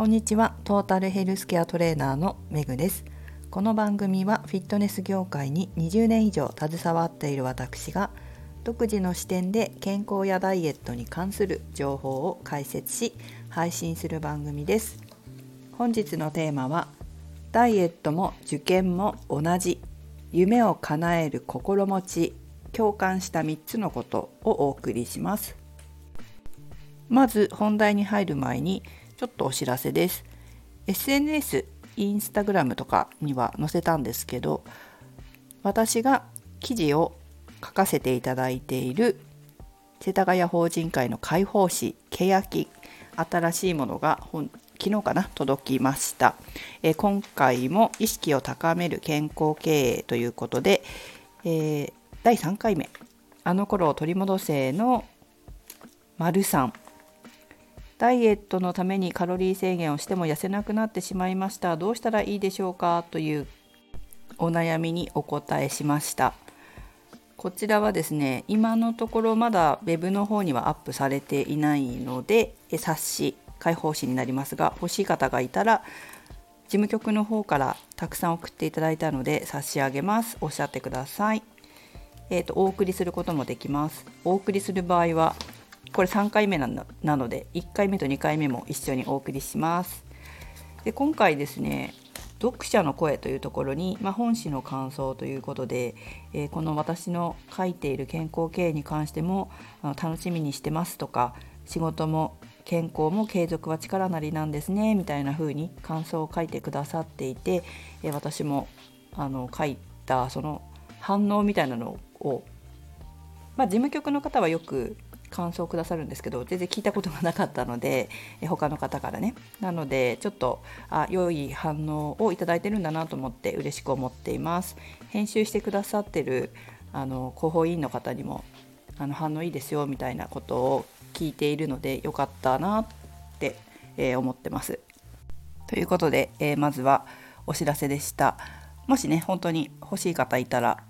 こんにちは。トータルヘルスケアトレーナーのめぐです。この番組はフィットネス業界に20年以上携わっている私が独自の視点で健康やダイエットに関する情報を解説し配信する番組です。本日のテーマはダイエットも受験も同じ夢を叶える心持ち共感した3つのことをお送りします。まず本題に入る前にちょっとお知らせです。SNS インスタグラムとかには載せたんですけど私が記事を書かせていただいている世田谷法人会の解放誌「けやき」新しいものが昨日かな届きました、え今回も意識を高める健康経営ということで、えー、第3回目。あの頃を取り戻せの丸3ダイエットのためにカロリー制限をしても痩せなくなってしまいました。どうしたらいいでしょうか？というお悩みにお答えしました。こちらはですね今のところまだ web の方にはアップされていないので冊子開放誌になりますが欲しい方がいたら事務局の方からたくさん送っていただいたので差し上げます。おっしゃってください。えーとお送りすることもできます。お送りする場合はこれ3回目なので1回目と2回目も一緒にお送りします。で今回ですね読者の声というところに、まあ、本誌の感想ということで、えー、この私の書いている健康経営に関してもあの楽しみにしてますとか仕事も健康も継続は力なりなんですねみたいな風に感想を書いてくださっていて、えー、私もあの書いたその反応みたいなのを、まあ、事務局の方はよく感想をくださるんですけど全然聞いたことがなかったのでえ他の方からね。なのでちょっとあ良い反応をいただいてるんだなと思って嬉しく思っています。編集してくださってるあの広報委員の方にもあの反応いいですよみたいなことを聞いているのでよかったなって、えー、思ってます。ということで、えー、まずはお知らせでした。もしね本当に欲しい方いたら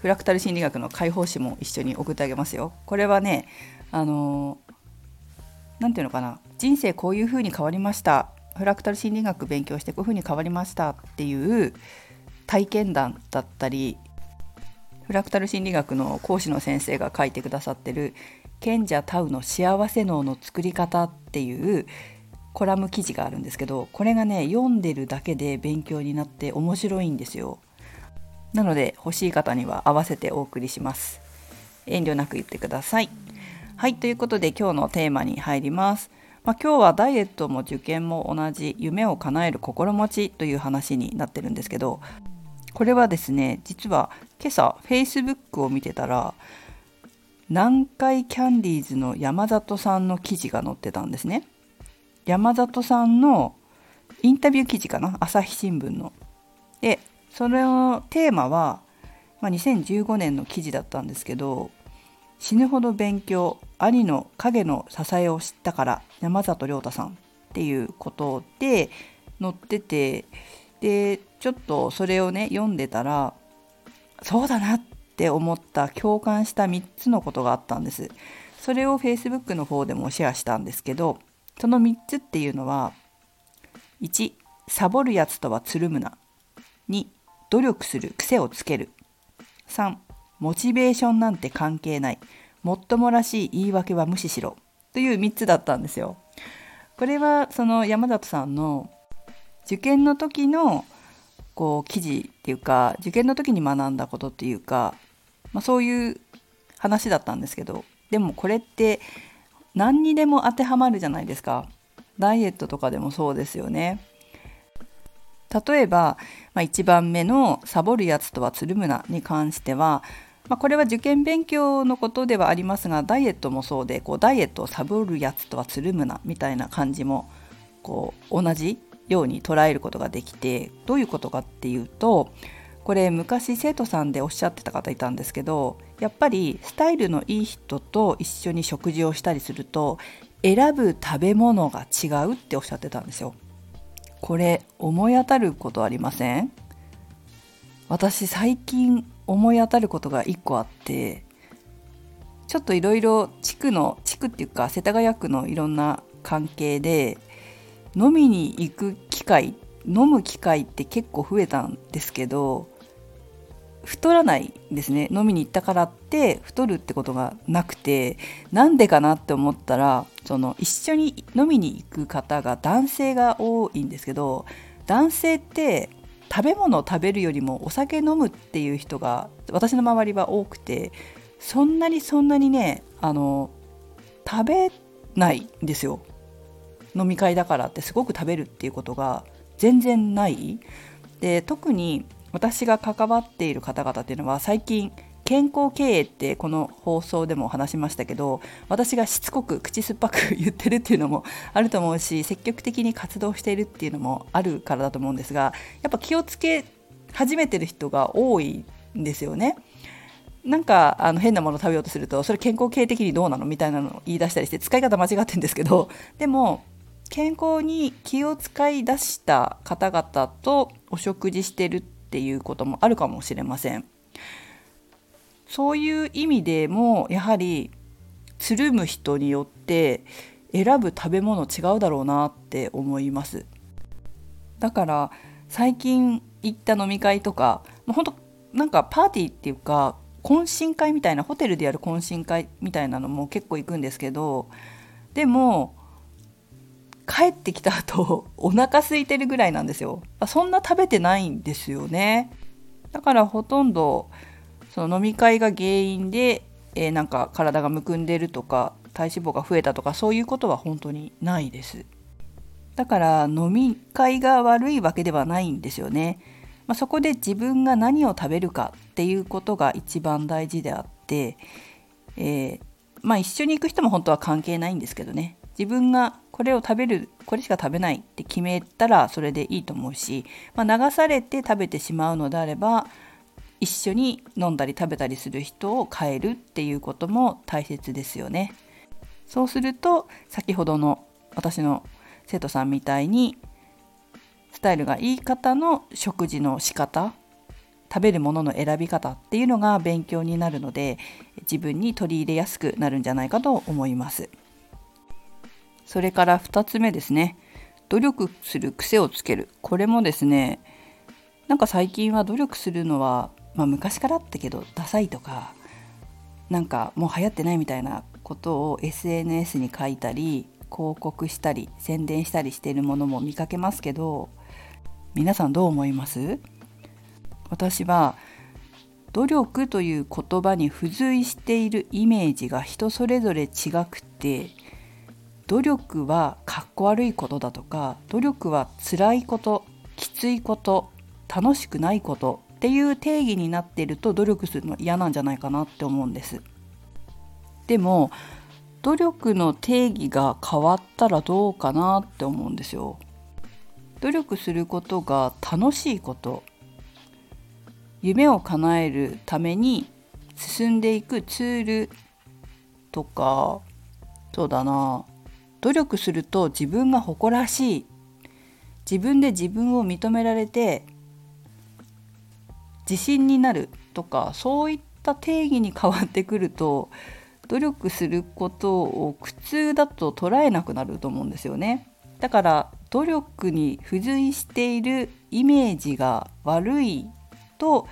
フラクタル心理学の解放誌も一緒に送ってあげますよ。これはねあの何て言うのかな人生こういう風に変わりましたフラクタル心理学勉強してこういう風に変わりましたっていう体験談だったりフラクタル心理学の講師の先生が書いてくださってる賢者タウの幸せ脳の作り方っていうコラム記事があるんですけどこれがね読んでるだけで勉強になって面白いんですよ。なので欲しい方には合わせてお送りします。遠慮なく言ってください。はいということで今日のテーマに入ります。まあ、今日はダイエットも受験も同じ夢を叶える心持ちという話になってるんですけどこれはですね実は今朝 Facebook を見てたら南海キャンディーズの山里さんの記事が載ってたんですね。山里さんのインタビュー記事かな？朝日新聞の。でそのテーマは、まあ、2015年の記事だったんですけど死ぬほど勉強兄の影の支えを知ったから山里亮太さんっていうことで載っててでちょっとそれをね読んでたらそうだなって思った共感した3つのことがあったんです。それを Facebook の方でもシェアしたんですけどその3つっていうのは1サボるやつとはつるむな。努力する癖をつける。3モチベーションなんて関係ない。もっともらしい言い訳は無視しろ。という3つだったんですよ。これはその山里さんの受験の時のこう記事っていうか受験の時に学んだことっていうか、まあ、そういう話だったんですけど。でもこれって何にでも当てはまるじゃないですか。ダイエットとかでもそうですよね。例えば、まあ、1番目の「サボるやつとはつるむな」に関しては、まあ、これは受験勉強のことではありますがダイエットもそうでこうダイエットをサボるやつとはつるむなみたいな感じもこう同じように捉えることができてどういうことかっていうとこれ昔生徒さんでおっしゃってた方いたんですけどやっぱりスタイルのいい人と一緒に食事をしたりすると選ぶ食べ物が違うっておっしゃってたんですよ。これ思い当たることありません？私最近思い当たることが1個あってちょっといろいろ地区の地区っていうか世田谷区のいろんな関係で飲みに行く機会飲む機会って結構増えたんですけど太らないですね。飲みに行ったからって太るってことがなくてなんでかなって思ったらその一緒に飲みに行く方が男性が多いんですけど男性って食べ物を食べるよりもお酒飲むっていう人が私の周りは多くてそんなにそんなにねあの食べないんですよ。飲み会だからってすごく食べるっていうことが全然ない。で特に私が関わっている方々っていうのは最近健康経営ってこの放送でも話しましたけど私がしつこく口酸っぱく言ってるっていうのもあると思うし積極的に活動しているっていうのもあるからだと思うんですがやっぱ気をつけ始めてる人が多いんですよね。なんかあの変なもの食べようとするとそれ健康系的にどうなのみたいなのを言い出したりして使い方間違ってるんですけどでも健康に気を使い出した方々とお食事してるってっていうこともあるかもしれません。そういう意味でもやはりつるむ人によって選ぶ食べ物違うだろうなって思いますだから最近行った飲み会とかもうほんとなんかパーティーっていうか懇親会みたいなホテルでやる懇親会みたいなのも結構行くんですけどでも帰ってきた後 お腹空いてるぐらいなんですよ。そんな食べてないんですよね。だからほとんどその飲み会が原因で、えー、なんか体がむくんでるとか体脂肪が増えたとかそういうことは本当にないです。だから飲み会が悪いわけではないんですよね、まあ、そこで自分が何を食べるかっていうことが一番大事であって、えー、まあ一緒に行く人も本当は関係ないんですけどね。自分がこれを食べるこれしか食べないって決めたらそれでいいと思うし、まあ、流されて食べてしまうのであれば一緒に飲んだり食べたりする人を変えるっていうことも大切ですよね。そうすると先ほどの私の生徒さんみたいにスタイルがいい方の食事の仕方食べるものの選び方っていうのが勉強になるので自分に取り入れやすくなるんじゃないかと思います。それから2つ目ですね。努力する癖をつける。これもですねなんか最近は努力するのはまあ、昔からあったけどダサいとかなんかもう流行ってないみたいなことを SNS に書いたり広告したり宣伝したりしているものも見かけますけど皆さんどう思います？私は努力という言葉に付随しているイメージが人それぞれ違くて努力はかっこ悪いことだとか努力は辛いこときついこと楽しくないことっていう定義になっていると努力するの嫌なんじゃないかなって思うんです。でも努力の定義が変わったらどうかなって思うんですよ。努力することが楽しいこと夢を叶えるために進んでいくツールとかそうだな努力すると自分が誇らしい自分で自分を認められて自信になるとかそういった定義に変わってくると努力することを苦痛だと捉えなくなると思うんですよね。だから努力に付随しているイメージが悪いと、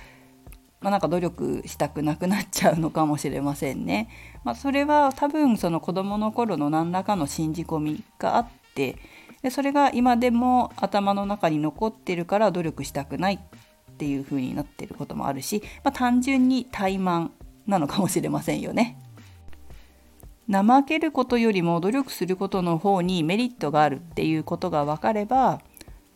まあ、なんか努力したくなくなっちゃうのかもしれませんね。まあ、それは多分その子どもの頃の何らかの信じ込みがあってでそれが今でも頭の中に残ってるから努力したくないっていう風になってることもあるし、まあ、単純に怠慢なのかもしれませんよね。怠けることよりも努力することの方にメリットがあるっていうことが分かれば、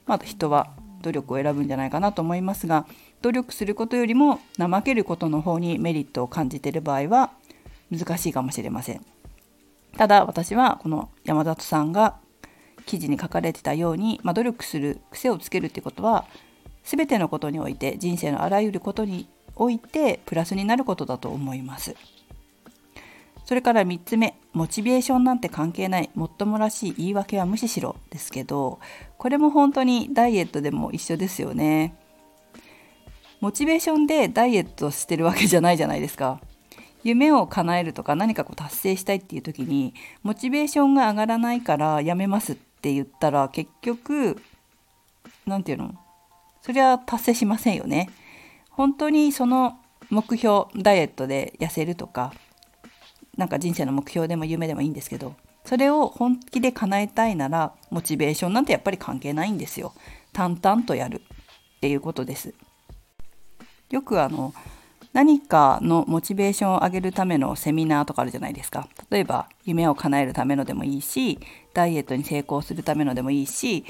まあ、人は努力を選ぶんじゃないかなと思いますが努力することよりも怠けることの方にメリットを感じている場合は難しいかもしれません。ただ私はこの山里さんが記事に書かれてたように、まあ、努力する癖をつけるってことは全てのことにおいて人生のあらゆることにおいてプラスになることだと思いますそれから3つ目モチベーションなんて関係ないもっともらしい言い訳は無視しろですけどこれも本当にダイエットでも一緒ですよねモチベーションでダイエットしてるわけじゃないじゃないですか夢を叶えるとか何かこう達成したいっていう時にモチベーションが上がらないからやめますって言ったら結局何て言うの？それは達成しませんよね。本当にその目標ダイエットで痩せるとかなんか人生の目標でも夢でもいいんですけどそれを本気で叶えたいならモチベーションなんてやっぱり関係ないんですよ。淡々とやるっていうことです。よくあの何かのモチベーションを上げるためのセミナーとかあるじゃないですか。例えば夢を叶えるためのでもいいしダイエットに成功するためのでもいいし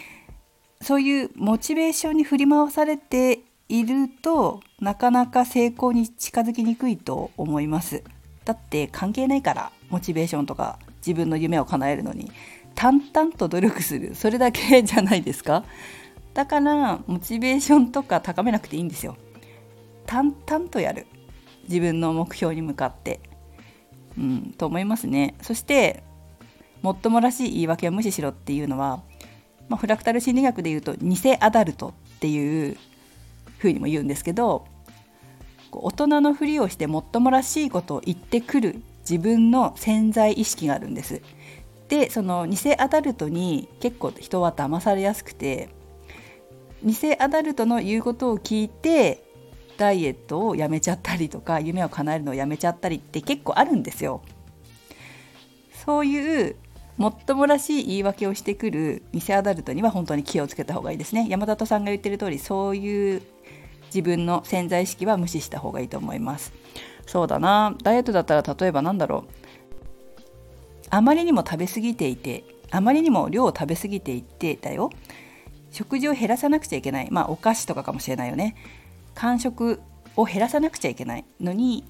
そういうモチベーションに振り回されているとなかなか成功に近づきにくいと思います。だって関係ないからモチベーションとか自分の夢を叶えるのに淡々と努力するそれだけじゃないですかだからモチベーションとか高めなくていいんですよ淡々とやる。自分の目標に向かって。うんと思いますね。そしてもっともらしい言い訳を無視しろっていうのは、まあ、フラクタル心理学で言うと偽アダルトっていうふうにも言うんですけど大人のふりをしてもっともらしいことを言ってくる自分の潜在意識があるんです。でその偽アダルトに結構人は騙されやすくて偽アダルトの言うことを聞いてダイエットをやめちゃったりとか夢を叶えるのをやめちゃったりって結構あるんですよ。そういうもっともらしい言い訳をしてくる偽アダルトには本当に気をつけた方がいいですね。山里さんが言ってる通りそういう自分の潜在意識は無視した方がいいと思います。そうだなダイエットだったら例えばなんだろうあまりにも食べ過ぎていてあまりにも量を食べ過ぎていてだよ食事を減らさなくちゃいけないまあお菓子とかかもしれないよね間食を減らさなくちゃいけないのに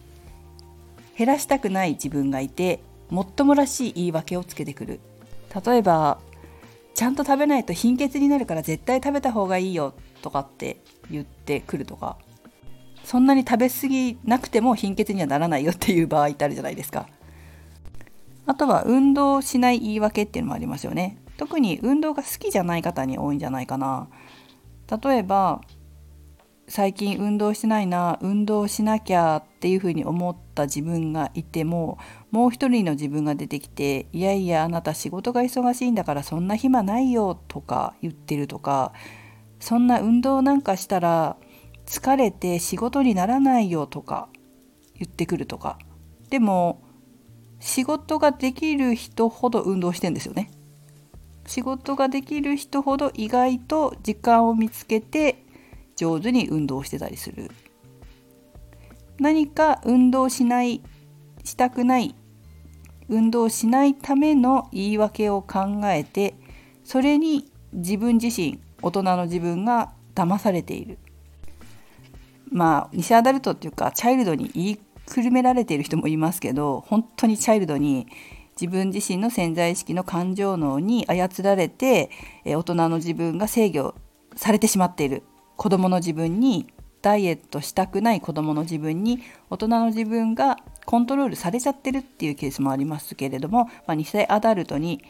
減らしたくない自分がいてもっともらしい言い訳をつけてくる例えばちゃんと食べないと貧血になるから絶対食べた方がいいよとかって言ってくるとかそんなに食べ過ぎなくても貧血にはならないよっていう場合ってあるじゃないですか。あとは運動しない言い訳っていうのもありますよね。特に運動が好きじゃない方に多いんじゃないかな。例えば最近運動してないな運動しなきゃっていうふうに思った自分がいてももう一人の自分が出てきていやいやあなた仕事が忙しいんだからそんな暇ないよとか言ってるとかそんな運動なんかしたら疲れて仕事にならないよとか言ってくるとか。でも仕事ができる人ほど運動してんですよね。仕事ができる人ほど意外と時間を見つけて上手に運動してたりする。何か運動しないしたくない運動しないための言い訳を考えてそれに自分自身大人の自分が騙されている。まあ偽アダルトっていうかチャイルドに言いくるめられている人もいますけど本当にチャイルドに自分自身の潜在意識の感情脳に操られて大人の自分が制御されてしまっている。子どもの自分にダイエットしたくない子どもの自分に大人の自分がコントロールされちゃってるっていうケースもありますけれども、まあ、偽アダルトに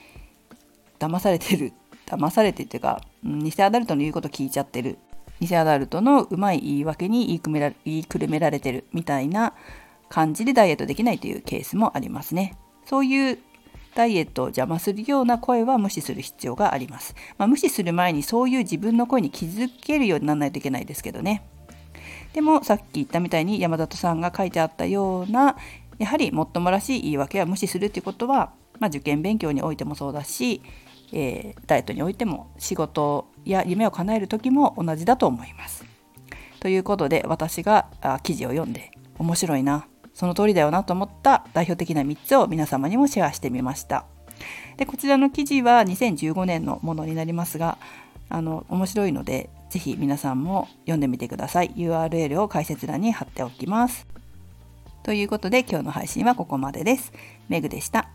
騙されてる騙されてっていうか偽アダルトの言うこと聞いちゃってる偽アダルトのうまい言い訳に言いくめら言いくるめられてるみたいな感じでダイエットできないというケースもありますね。そういうダイエットを邪魔するような声は無視する必要があります。まあ、無視する前にそういう自分の声に気づけるようにならないといけないですけどね。でもさっき言ったみたいに山里さんが書いてあったようなやはりもっともらしい言い訳は無視するっていうことは、まあ、受験勉強においてもそうだしえー、ダイエットにおいても仕事や夢を叶える時も同じだと思います。ということで私が記事を読んで面白いなその通りだよなと思った代表的な3つを皆様にもシェアしてみました。でこちらの記事は2015年のものになりますがあの面白いので是非皆さんも読んでみてください。URL を解説欄に貼っておきます。ということで今日の配信はここまでです。メグでした。